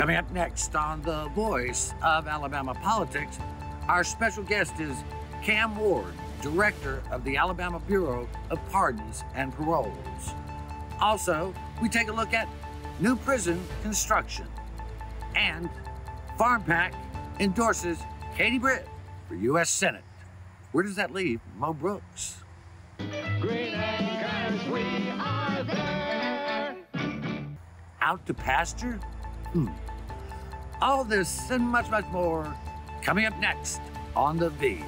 Coming up next on The Voice of Alabama Politics, our special guest is Cam Ward, Director of the Alabama Bureau of Pardons and Paroles. Also, we take a look at new prison construction. And FarmPAC endorses Katie Britt for U.S. Senate. Where does that leave Mo Brooks? Green Acres, we are there. Out to pasture? Hmm. All this and much, much more coming up next on The V.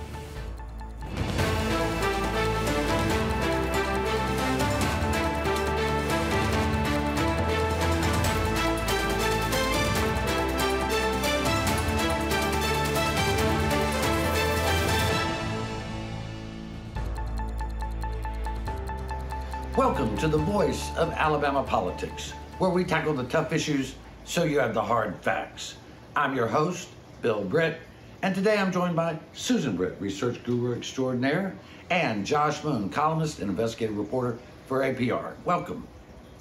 Welcome to the voice of Alabama politics, where we tackle the tough issues so you have the hard facts. I'm your host, Bill Britt, and today I'm joined by Susan Britt, research guru extraordinaire, and Josh Moon, columnist and investigative reporter for APR. Welcome.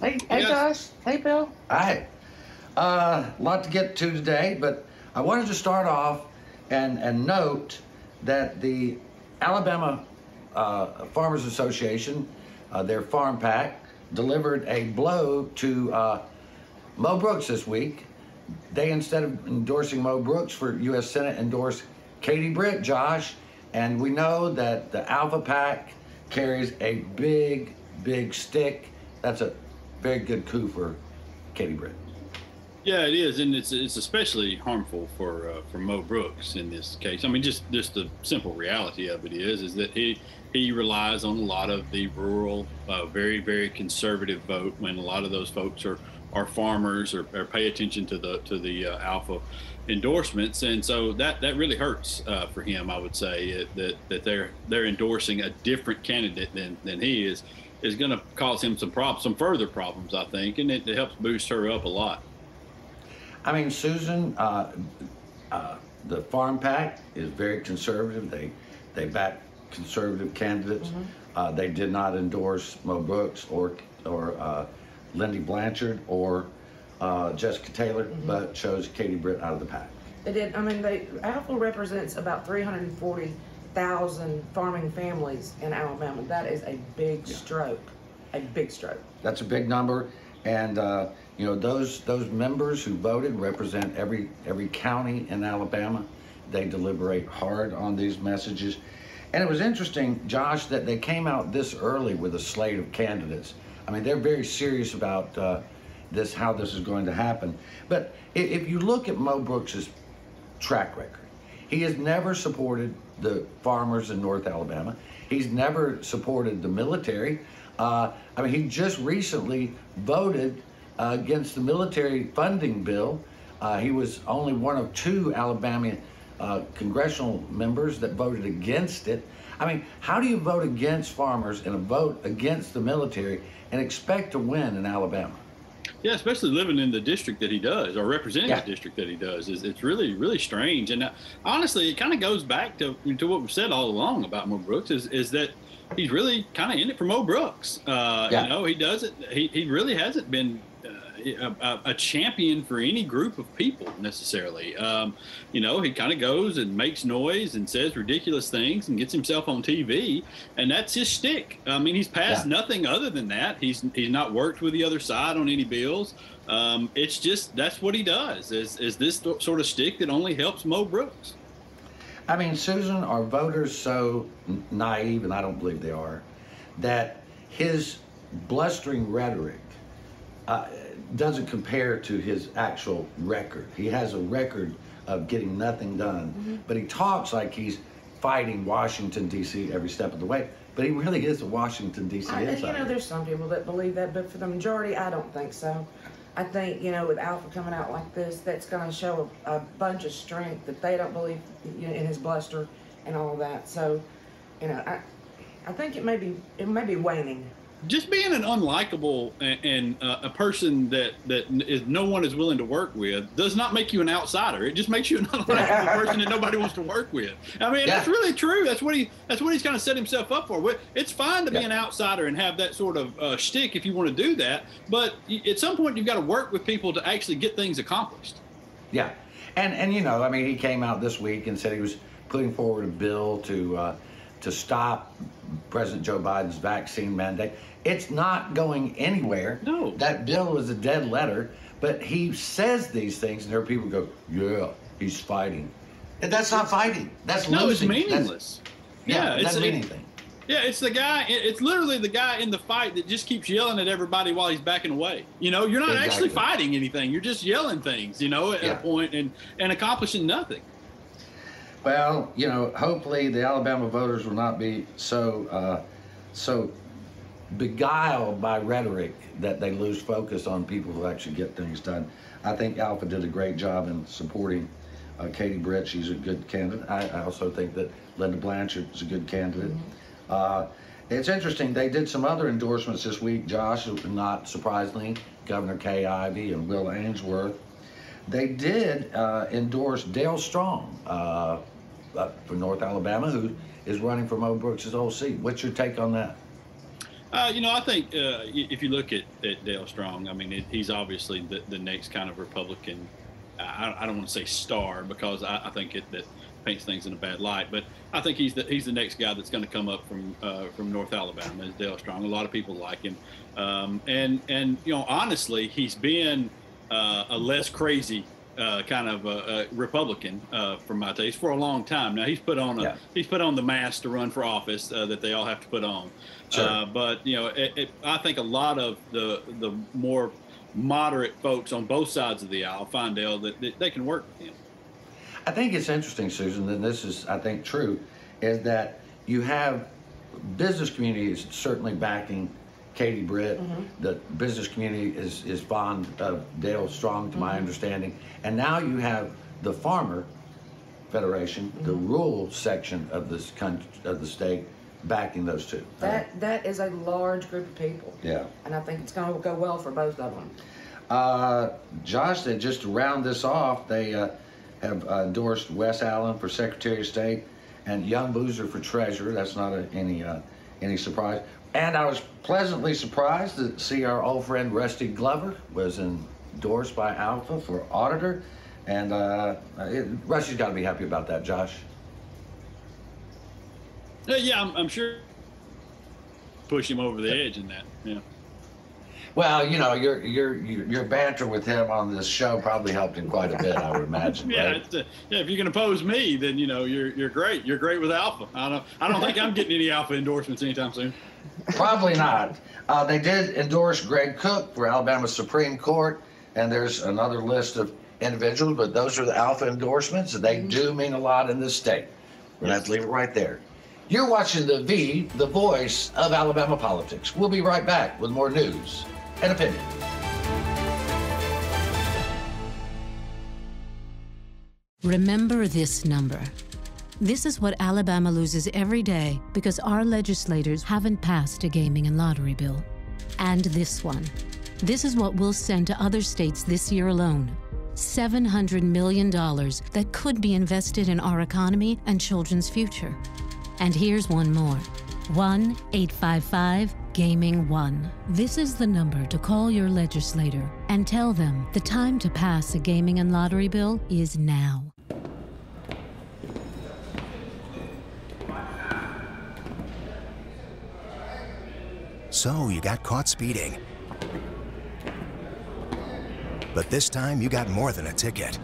Hey, hey, Yes. Josh. Hey, Bill. Hi. A uh, lot to get to today, but I wanted to start off and, and note that the Alabama uh, Farmers Association, uh, their FarmPAC, delivered a blow to uh, Mo Brooks this week. They, instead of endorsing Mo Brooks for U.S. Senate, endorse Katie Britt, Josh. And we know that the ALFA PAC carries a big, big stick. That's a very good coup for Katie Britt. Yeah, it is, and it's it's especially harmful for uh, for Mo Brooks in this case. I mean, just just the simple reality of it is is that he he relies on a lot of the rural, uh, very very conservative vote when a lot of those folks are are farmers or, or pay attention to the to the uh, ALFA endorsements, and so that that really hurts uh, for him. I would say uh, that that they're they're endorsing a different candidate than than he is is going to cause him some problems, some further problems, I think, and it, it helps boost her up a lot. I mean, Susan, uh, uh, the FarmPAC is very conservative. They they back conservative candidates. Uh, they did not endorse Mo Brooks or or uh, Lynda Blanchard or uh, Jessica Taylor, but chose Katie Britt out of the pack. They did. I mean, they ALFA represents about 340,000 farming families in Alabama. That is a big stroke. A big stroke. That's a big number, and uh, you know those those members who voted represent every every county in Alabama. They deliberate hard on these messages, and it was interesting, Josh, that they came out this early with a slate of candidates. I mean, they're very serious about uh, this, how this is going to happen. But i- if you look at Mo Brooks's track record. He has never supported the farmers in North Alabama. He's never supported the military. Uh, I mean, he just recently voted uh, against the military funding bill. Uh, he was only one of two Alabama uh, congressional members that voted against it. I mean, how do you vote against farmers and a vote against the military and expect to win in Alabama? Yeah, especially living in the district that he does, or representing Yeah. the district that he does, is it's really really strange. And uh, honestly, it kind of goes back to to what we've said all along about Mo Brooks is is that he's really kind of in it for Mo Brooks. Uh, Yeah. You know, he doesn't. He, he really hasn't been. A, a- champion for any group of people necessarily. Um, you know, he kind of goes and makes noise and says ridiculous things and gets himself on TV, and that's his shtick. I mean, he's passed Yeah. nothing other than that. He's he's not worked with the other side on any bills. Um, it's just that's what he does. Is is this th- sort of stick that only helps Mo Brooks? I mean, Susan, are voters so naive, and I don't believe they are, that his blustering rhetoric uh, doesn't compare to his actual record. He has a record of getting nothing done, but he talks like he's fighting Washington, D.C. every step of the way. But he really is a Washington, D.C. I, and, you know, there's some people that believe that, but for the majority, I don't think so. I think, you know, with ALFA coming out like this, that's going to show a, a bunch of strength that they don't believe you know, in his bluster and all that. So, you know, I, I think it may be it may be waning. Just being an unlikable and, and uh, a person that that is no one is willing to work with does not make you an outsider. It just makes you an unlikable person that nobody wants to work with. I mean, that's really true. That's what he that's what he's kind of set himself up for. It's fine to be an outsider and have that sort of uh, shtick if you want to do that, but at some point you've got to work with people to actually get things accomplished. Yeah, and and you know, I mean, he came out this week and said he was putting forward a bill to uh, to stop President Joe Biden's vaccine mandate. It's not going anywhere. No. that bill was a dead letter. But he says these things, and there are people who go, "Yeah, he's fighting," and that's not fighting. That's No, it's losing. That's- meaningless. yeah, Yeah, it it's- doesn't mean anything. Yeah, it's the guy. It's literally the guy in the fight that just keeps yelling at everybody while he's backing away. You know, you're not actually fighting anything. You're just yelling things. You know, at Yeah. a point and and accomplishing nothing. Well, you know, hopefully the Alabama voters will not be so uh, so beguiled by rhetoric that they lose focus on people who actually get things done. I think ALFA did a great job in supporting uh, Katie Britt. She's a good candidate. I, I also think that Lynda Blanchard is a good candidate. Uh, it's interesting. They did some other endorsements this week, Josh. Not surprisingly, Governor Kay Ivey and Will Ainsworth. They did uh, endorse Dale Strong uh, up from North Alabama, who is running for Mo Brooks' old seat. What's your take on that? Uh, you know, I think uh, if you look at, at Dale Strong, I mean, it, he's obviously the, the next kind of Republican. I, I don't want to say star because I, I think it that paints things in a bad light, but I think he's the he's the next guy that's going to come up from uh, from North Alabama is Dale Strong. A lot of people like him, um, and and you know, honestly, he's been uh, a less crazy. Uh, kind of uh, uh, Republican uh, for my taste for a long time now. He's put on a Yeah. he's put on the mask to run for office uh, that they all have to put on. Sure. Uh, but you know, it, it, I think a lot of the the more moderate folks on both sides of the aisle find out that, that they can work with him. I think it's interesting, Susan, and this is, I think, true, is that you have business communities certainly backing Katie Britt. The business community is, is fond of Dale Strong, to my understanding. And now you have the farmer federation, the rural section of this country, of the state, backing those two. That that is a large group of people. Yeah. And I think it's going to go well for both of them. Uh, Josh, they just to round this off, they uh, have uh, endorsed Wes Allen for Secretary of State and Young Boozer for Treasurer. That's not a, any uh, any surprise. And I was pleasantly surprised to see our old friend Rusty Glover was endorsed by ALFA for Auditor. And uh, it, Rusty's got to be happy about that, Josh. Uh, yeah, I'm, I'm sure push him over the edge in that. Yeah. Well, you know, your your your banter with him on this show probably helped him quite a bit, I would imagine. Yeah, right? it's, uh, yeah. If you can oppose me, then you know you're you're great. You're great with ALFA. I don't I don't think I'm getting any ALFA endorsements anytime soon. Probably not. Uh, they did endorse Greg Cook for Alabama Supreme Court, and there's another list of individuals, but those are the ALFA endorsements, and they do mean a lot in this state. We're gonna have to leave it right there. You're watching the V, the voice of Alabama politics. We'll be right back with more news and opinion. Remember this number. This is what Alabama loses every day because our legislators haven't passed a gaming and lottery bill. And this one. This is what we'll send to other states this year alone $700 million that could be invested in our economy and children's future. And here's one more 1 855 Gaming 1. This is the number to call your legislator and tell them the time to pass a gaming and lottery bill is now. So you got caught speeding. But this time you got more than a ticket.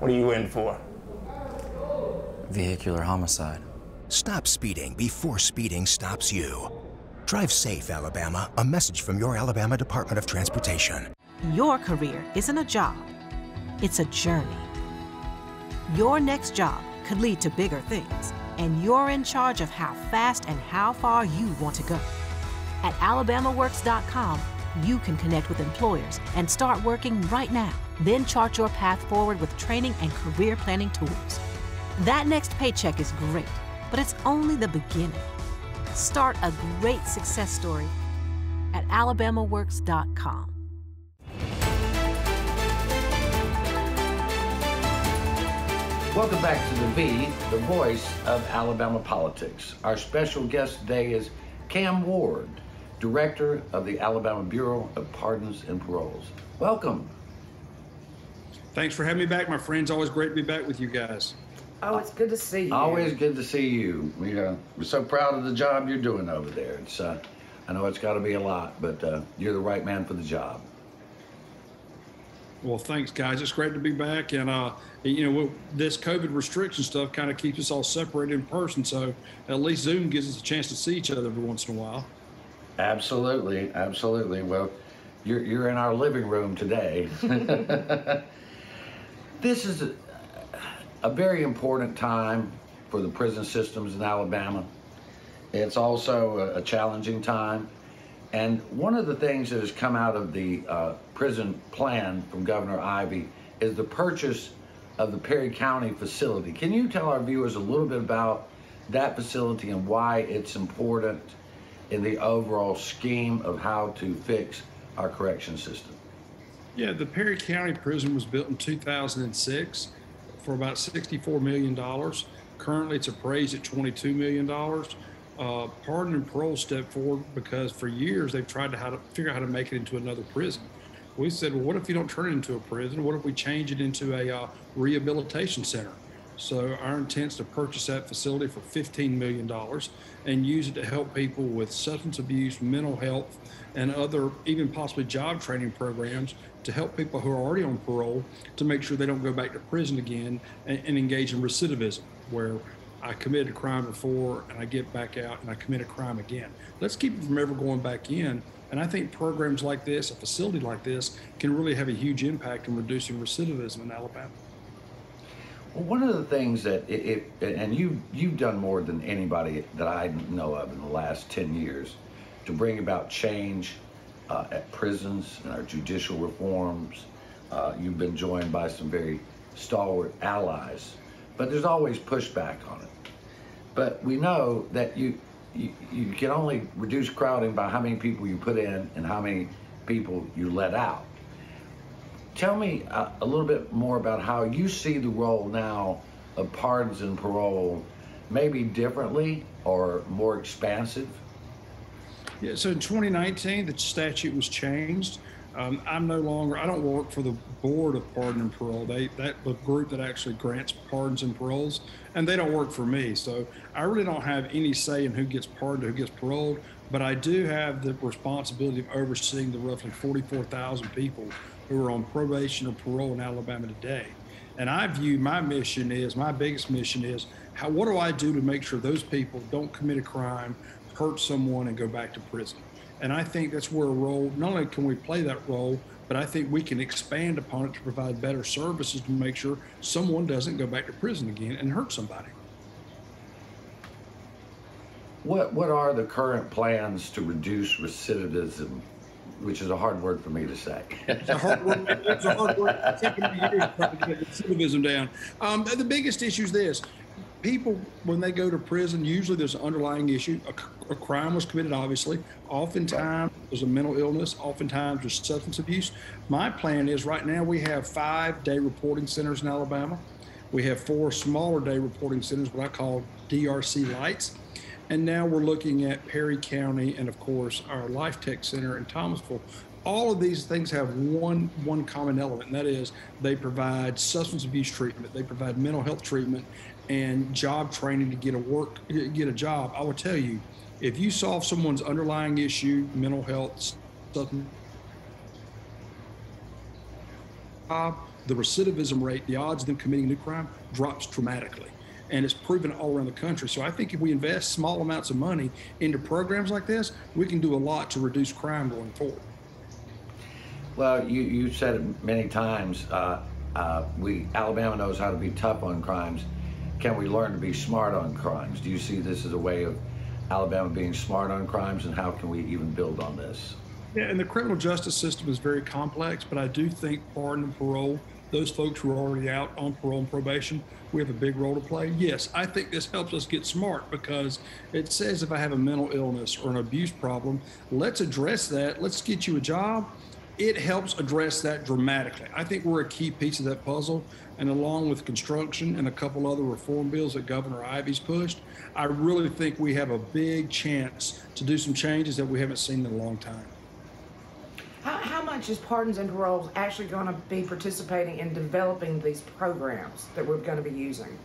What are you in for? Vehicular homicide. Stop speeding before speeding stops you. Drive safe, Alabama. A message from your Alabama Department of Transportation. Your career isn't a job, it's a journey. Your next job could lead to bigger things, and you're in charge of how fast and how far you want to go. At alabamaworks.com, you can connect with employers and start working right now. Then chart your path forward with training and career planning tools. That next paycheck is great, but it's only the beginning. Start a great success story at alabamaworks.com. Welcome back to the V, the voice of Alabama politics. Our special guest today is Cam Ward. Director of the Alabama Bureau of Pardons and Paroles. Welcome. Thanks for having me back, my friends. Always great to be back with you guys. Oh, it's good to see you. Always good to see you. We, uh, we're so proud of the job you're doing over there. It's, uh, I know it's got to be a lot, but uh, you're the right man for the job. Well, thanks, guys. It's great to be back. And, uh, you know, this COVID restriction stuff kind of keeps us all separated in person. So at least Zoom gives us a chance to see each other every once in a while. Absolutely. Absolutely. Well, you're, you're in our living room today. this is a, a very important time for the prison systems in Alabama. It's also a, a challenging time. And one of the things that has come out of the uh, prison plan from Governor Ivey is the purchase of the Perry County facility. Can you tell our viewers a little bit about that facility and why it's important in the overall scheme of how to fix our correction system? Yeah, the Perry County Prison was built in 2006 for about $64 million. Currently, it's appraised at $22 million. Uh, pardon and parole stepped forward because for years they've tried to, how to figure out how to make it into another prison. We said, well, what if you don't turn it into a prison? What if we change it into a uh, rehabilitation center? So our intent is to purchase that facility for $15 million and use it to help people with substance abuse, mental health, and other even possibly job training programs to help people who are already on parole to make sure they don't go back to prison again and, and engage in recidivism, where I committed a crime before and I get back out and I commit a crime again. Let's keep them from ever going back in. And I think programs like this, a facility like this, can really have a huge impact in reducing recidivism in Alabama. Well, one of the things that it, it, and you you've done more than anybody that I know of in the last ten years to bring about change uh, at prisons and our judicial reforms. Uh, you've been joined by some very stalwart allies, but there's always pushback on it. But we know that you, you you can only reduce crowding by how many people you put in and how many people you let out. Tell me a, a little bit more about how you see the role now of pardons and parole, maybe differently or more expansive. Yeah, so in 2019, the statute was changed. Um, I'm no longer, I don't work for the Board of Pardon and Parole. They, that the group that actually grants pardons and paroles, and they don't work for me. So I really don't have any say in who gets pardoned, who gets paroled, but I do have the responsibility of overseeing the roughly 44,000 people who are on probation or parole in Alabama today. And I view my mission is, my biggest mission is, how, what do I do to make sure those people don't commit a crime, hurt someone, and go back to prison? And I think that's where a role, not only can we play that role, but I think we can expand upon it to provide better services to make sure someone doesn't go back to prison again and hurt somebody. What what are the current plans to reduce recidivism, which is a hard word for me to say? It's a hard word. It's a hard word. It's taken me years to to get recidivism down. Um, the biggest issue is this: people, when they go to prison, usually there's an underlying issue. A, a crime was committed, obviously. Oftentimes there's a mental illness. Oftentimes there's substance abuse. My plan is right now we have five day reporting centers in Alabama. We have four smaller day reporting centers, what I call DRC lights. And now we're looking at Perry County and, of course, our Life Tech Center in Thomasville. All of these things have one one common element, and that is they provide substance abuse treatment, they provide mental health treatment, and job training to get a work get a job. I will tell you, if you solve someone's underlying issue, mental health, substance the recidivism rate, the odds of them committing a new crime drops dramatically and it's proven all around the country. So I think if we invest small amounts of money into programs like this, we can do a lot to reduce crime going forward. Well, you you said it many times. Uh, uh, we Alabama knows how to be tough on crimes. Can we learn to be smart on crimes? Do you see this as a way of Alabama being smart on crimes, and how can we even build on this? Yeah, and the criminal justice system is very complex, but I do think pardon and parole, those folks who are already out on parole and probation, we have a big role to play. Yes, I think this helps us get smart because it says if I have a mental illness or an abuse problem, let's address that. Let's get you a job. It helps address that dramatically. I think we're a key piece of that puzzle. And along with construction and a couple other reform bills that Governor Ivey's pushed, I really think we have a big chance to do some changes that we haven't seen in a long time. How, how much is pardons and paroles actually going to be participating in developing these programs that we're going to be using?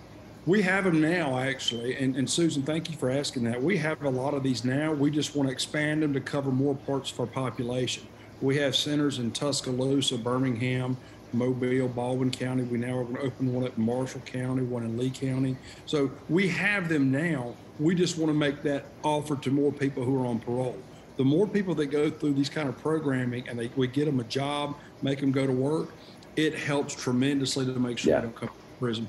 We have them now, actually. And, and, Susan, thank you for asking that. We have a lot of these now. We just want to expand them to cover more parts of our population. We have centers in Tuscaloosa, Birmingham, Mobile, Baldwin County. We now are going to open one at Marshall County, one in Lee County. So we have them now. We just want to make that offer to more people who are on parole. The more people that go through these kind of programming and they, we get them a job, make them go to work, it helps tremendously to make sure Yeah. they don't come to prison.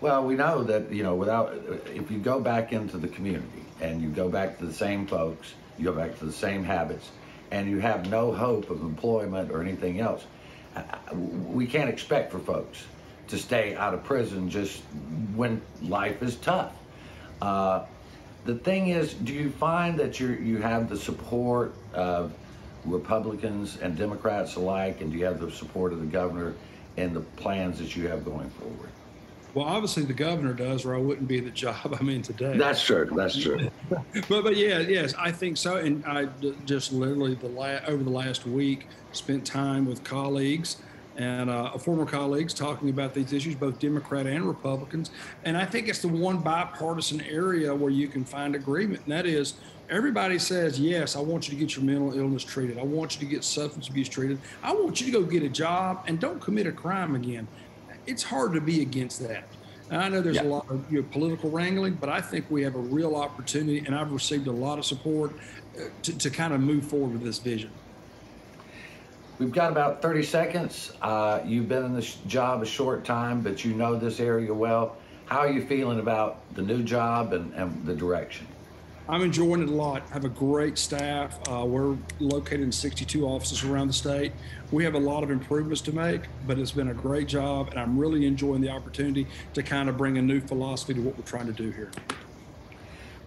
Well, we know that, you know, without, if you go back into the community and you go back to the same folks, you go back to the same habits, and you have no hope of employment or anything else, we can't expect for folks to stay out of prison just when life is tough. Uh, the thing is, do you find that you you have the support of Republicans and Democrats alike, and do you have the support of the governor in the plans that you have going forward? Well, obviously the governor does, or I wouldn't be the job I'm in today. That's true. That's true. but but yeah, yes, I think so. And I d- just literally the la- over the last week spent time with colleagues and uh, former colleagues talking about these issues, both Democrat and Republicans. And I think it's the one bipartisan area where you can find agreement, and that is everybody says, yes, I want you to get your mental illness treated. I want you to get substance abuse treated. I want you to go get a job and don't commit a crime again. It's hard to be against that. And I know there's Yeah. a lot of you know, political wrangling, but I think we have a real opportunity, and I've received a lot of support uh, to, to kind of move forward with this vision. We've got about 30 seconds. Uh, you've been in this job a short time, but you know this area well. How are you feeling about the new job and, and the direction? I'm enjoying it a lot. I have a great staff. Uh, we're located in 62 offices around the state. We have a lot of improvements to make, but it's been a great job, and I'm really enjoying the opportunity to kind of bring a new philosophy to what we're trying to do here.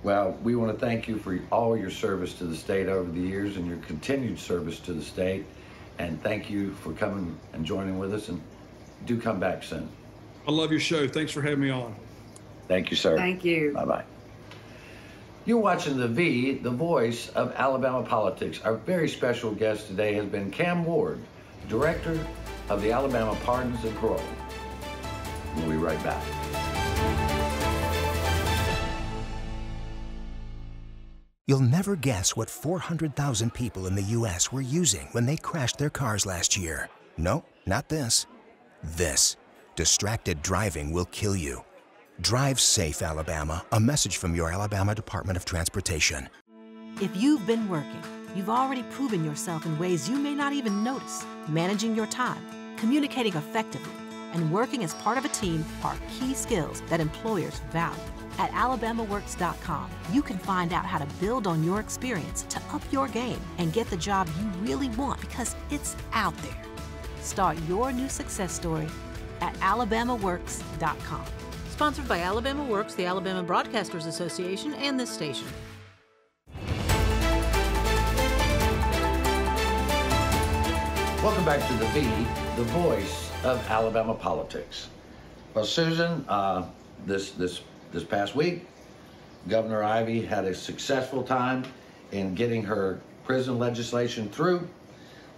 Well, we want to thank you for all your service to the state over the years and your continued service to the state. And thank you for coming and joining with us. And do come back soon. I love your show. Thanks for having me on. Thank you, sir. Thank you. Bye bye. You're watching the V, the voice of Alabama politics. Our very special guest today has been Cam Ward, director of the Alabama Pardons and Parole. We'll be right back. You'll never guess what 400,000 people in the U.S. were using when they crashed their cars last year. No, not this. This. Distracted driving will kill you. Drive safe, Alabama. A message from your Alabama Department of Transportation. If you've been working, you've already proven yourself in ways you may not even notice. Managing your time, communicating effectively, and working as part of a team are key skills that employers value. At alabamaworks.com, you can find out how to build on your experience to up your game and get the job you really want because it's out there. Start your new success story at alabamaworks.com. Sponsored by Alabama Works, the Alabama Broadcasters Association, and this station. Welcome back to the V, the voice of Alabama politics. Well, Susan, uh, this this this past week, Governor Ivey had a successful time in getting her prison legislation through.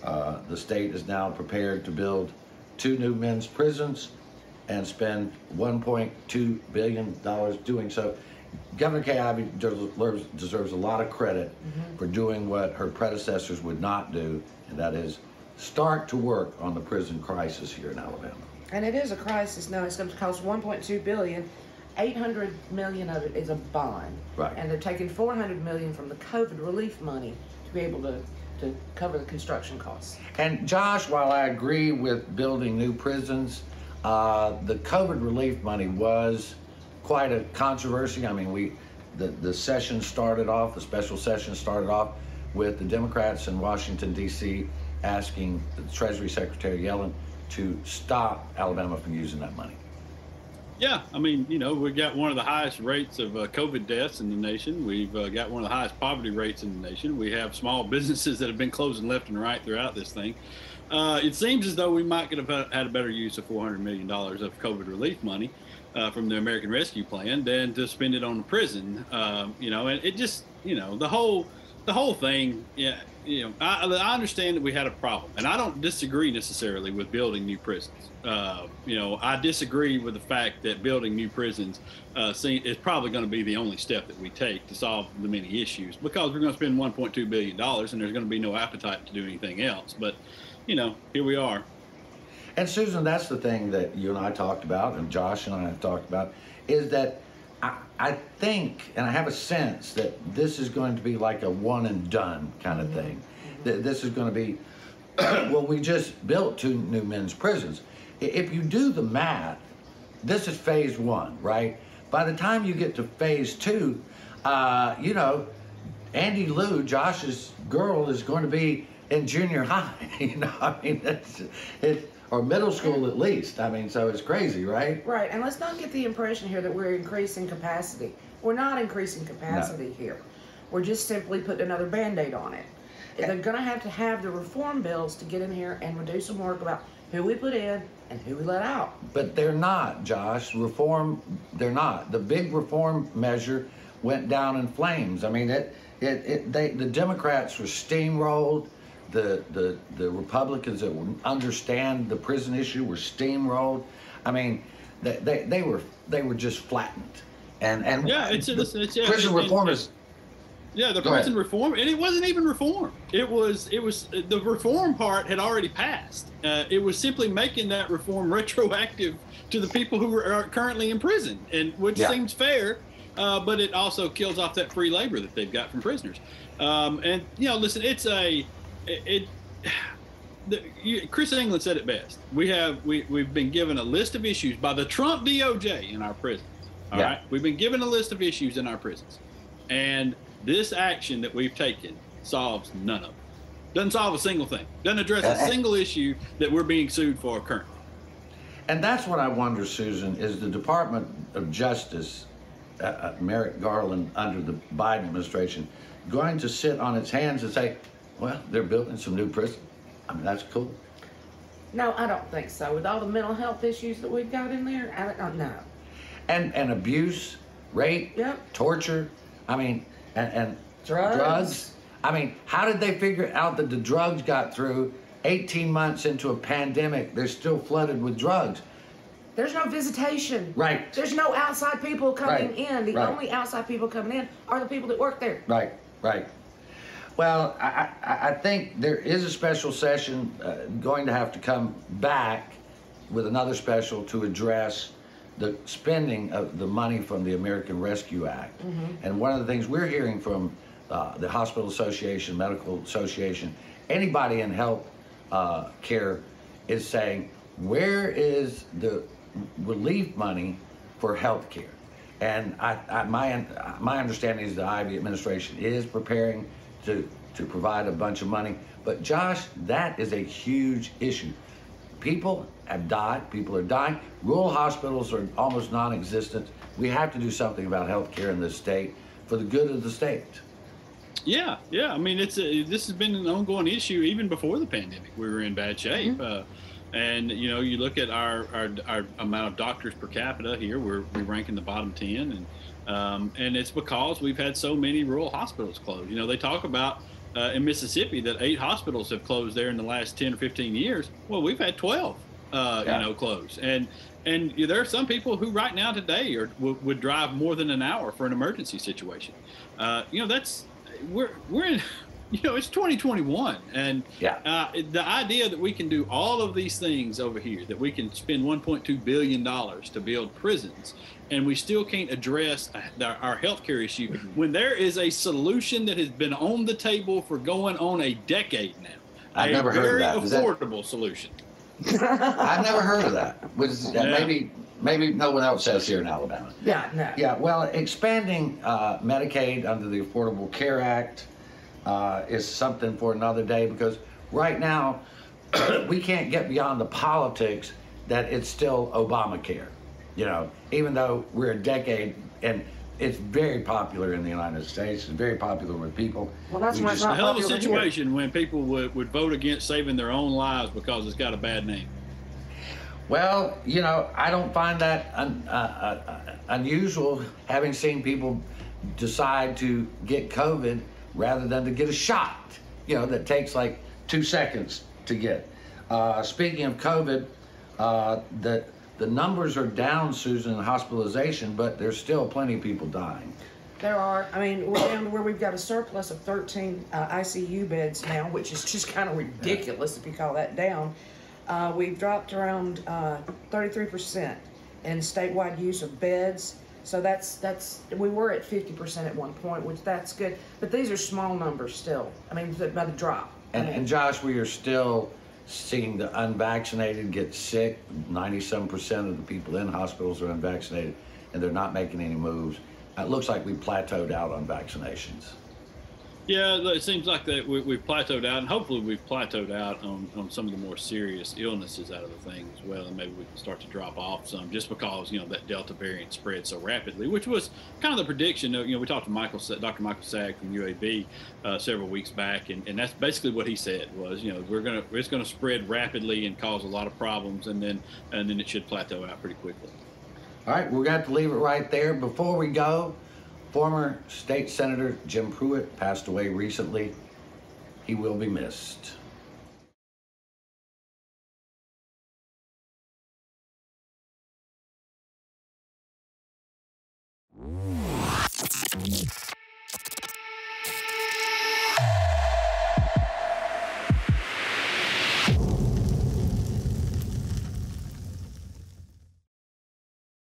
Uh, the state is now prepared to build two new men's prisons and spend 1.2 billion dollars doing so. Governor Kay Ivey deserves, deserves a lot of credit mm-hmm. for doing what her predecessors would not do, and that is start to work on the prison crisis here in Alabama. And it is a crisis now. It's going to cost 1.2 billion. 800 million of it is a bond. Right. And they're taking 400 million from the COVID relief money to be able to, to cover the construction costs. And Josh, while I agree with building new prisons, uh, the COVID relief money was quite a controversy. I mean, we the, the session started off, the special session started off with the Democrats in Washington, D.C. asking the Treasury Secretary Yellen to stop Alabama from using that money. Yeah, I mean, you know, we've got one of the highest rates of uh, COVID deaths in the nation. We've uh, got one of the highest poverty rates in the nation. We have small businesses that have been closing left and right throughout this thing. Uh, it seems as though we might could have had a better use of $400 million of COVID relief money uh, from the American Rescue Plan than to spend it on the prison. Uh, you know, and it just, you know, the whole the whole thing, yeah, you know, I, I understand that we had a problem, and I don't disagree necessarily with building new prisons. Uh, you know, I disagree with the fact that building new prisons uh, is probably going to be the only step that we take to solve the many issues because we're going to spend 1.2 billion dollars, and there's going to be no appetite to do anything else. But, you know, here we are. And Susan, that's the thing that you and I talked about, and Josh and I have talked about, is that I, I think, and I have a sense that this is going to be like a one and done kind of thing. That this is going to be, well, we just built two new men's prisons. If you do the math, this is phase one, right? By the time you get to phase two, uh, you know, Andy Lou, Josh's girl, is going to be in junior high. you know, I mean, it's, it, or middle school at least. I mean, so it's crazy, right? Right, and let's not get the impression here that we're increasing capacity. We're not increasing capacity no. here. We're just simply putting another band-aid on it. They're going to have to have the reform bills to get in here and do some work about who we put in and who we let out. But they're not, Josh. Reform, they're not. The big reform measure went down in flames. I mean, it, it, it they, the Democrats were steamrolled the, the, the Republicans that would understand the prison issue were steamrolled. I mean, they, they, they were they were just flattened. And and yeah, it's, the it's, it's yeah, prison it, reform is. Yeah, the prison ahead. reform, and it wasn't even reform. It was it was the reform part had already passed. Uh, it was simply making that reform retroactive to the people who are currently in prison, and which yeah. seems fair. Uh, but it also kills off that free labor that they've got from prisoners. Um, and you know, listen, it's a it, it the, you, Chris England said it best. We have we we've been given a list of issues by the Trump DOJ in our prisons. All yeah. right, we've been given a list of issues in our prisons, and this action that we've taken solves none of them. Doesn't solve a single thing. Doesn't address a single issue that we're being sued for currently. And that's what I wonder, Susan, is the Department of Justice, uh, uh Merrick Garland under the Biden administration, going to sit on its hands and say, well, they're building some new prisons. I mean, that's cool. No, I don't think so. With all the mental health issues that we've got in there, I don't know. And and abuse, rape, yep. torture. I mean, and, and drugs. drugs. I mean, how did they figure out that the drugs got through 18 months into a pandemic? They're still flooded with drugs. There's no visitation. Right. There's no outside people coming right. in. The right. only outside people coming in are the people that work there. Right, right. Well, I, I, I think there is a special session uh, going to have to come back with another special to address the spending of the money from the American Rescue Act. Mm-hmm. And one of the things we're hearing from uh, the Hospital Association, Medical Association, anybody in health uh, care is saying, where is the relief money for health care? And I, I, my, my understanding is the Ivey administration is preparing to, to provide a bunch of money. But Josh, that is a huge issue. People have died, people are dying. Rural hospitals are almost non existent. We have to do something about health care in this state for the good of the state. Yeah, yeah. I mean, it's a, this has been an ongoing issue even before the pandemic. We were in bad shape. Mm-hmm. Uh, and you know, you look at our, our, our amount of doctors per capita here. We're we rank in the bottom ten, and um, and it's because we've had so many rural hospitals closed. You know, they talk about uh, in Mississippi that eight hospitals have closed there in the last 10 or 15 years. Well, we've had 12, uh, yeah. you know, close. And and there are some people who right now today are, w- would drive more than an hour for an emergency situation. Uh, you know, that's we're we're in you know, it's 2021, and yeah. uh, the idea that we can do all of these things over here, that we can spend 1.2 billion dollars to build prisons, and we still can't address uh, our healthcare issue when there is a solution that has been on the table for going on a decade now. I've a never heard of that. Very affordable solution. I've never heard of that. Was yeah. maybe maybe no one else has here in Alabama. Yeah, no. Yeah, well, expanding uh, Medicaid under the Affordable Care Act uh, is something for another day because right now we can't get beyond the politics that it's still Obamacare. You know, even though we're a decade and it's very popular in the United States, it's very popular with people. Well, that's We why it's not a hell of a popular here. situation when people would, would vote against saving their own lives because it's got a bad name. Well, you know, I don't find that un, uh, uh, unusual having seen people decide to get COVID rather than to get a shot, you know, that takes like two seconds to get. Uh, speaking of COVID, uh, the, the numbers are down, Susan, in hospitalization, but there's still plenty of people dying. There are, I mean, we're down to where we've got a surplus of 13 uh, ICU beds now, which is just kind of ridiculous if you call that down. Uh, we've dropped around uh, 33% in statewide use of beds. So that's, that's, we were at 50% at one point, which that's good. But these are small numbers still. I mean, by the drop. And, and Josh, we are still seeing the unvaccinated get sick. 97% of the people in hospitals are unvaccinated, and they're not making any moves. It looks like we plateaued out on vaccinations. Yeah, it seems like that we, we've plateaued out, and hopefully we've plateaued out on, on some of the more serious illnesses out of the thing as well, and maybe we can start to drop off some just because you know that Delta variant spread so rapidly, which was kind of the prediction. You know, we talked to Michael, Dr. Michael Saag from UAB uh, several weeks back, and, and that's basically what he said was, you know, we're gonna it's gonna spread rapidly and cause a lot of problems, and then and then it should plateau out pretty quickly. All right, we're going to have to leave it right there. Before we go, former state senator Jim Preuitt passed away recently. He will be missed.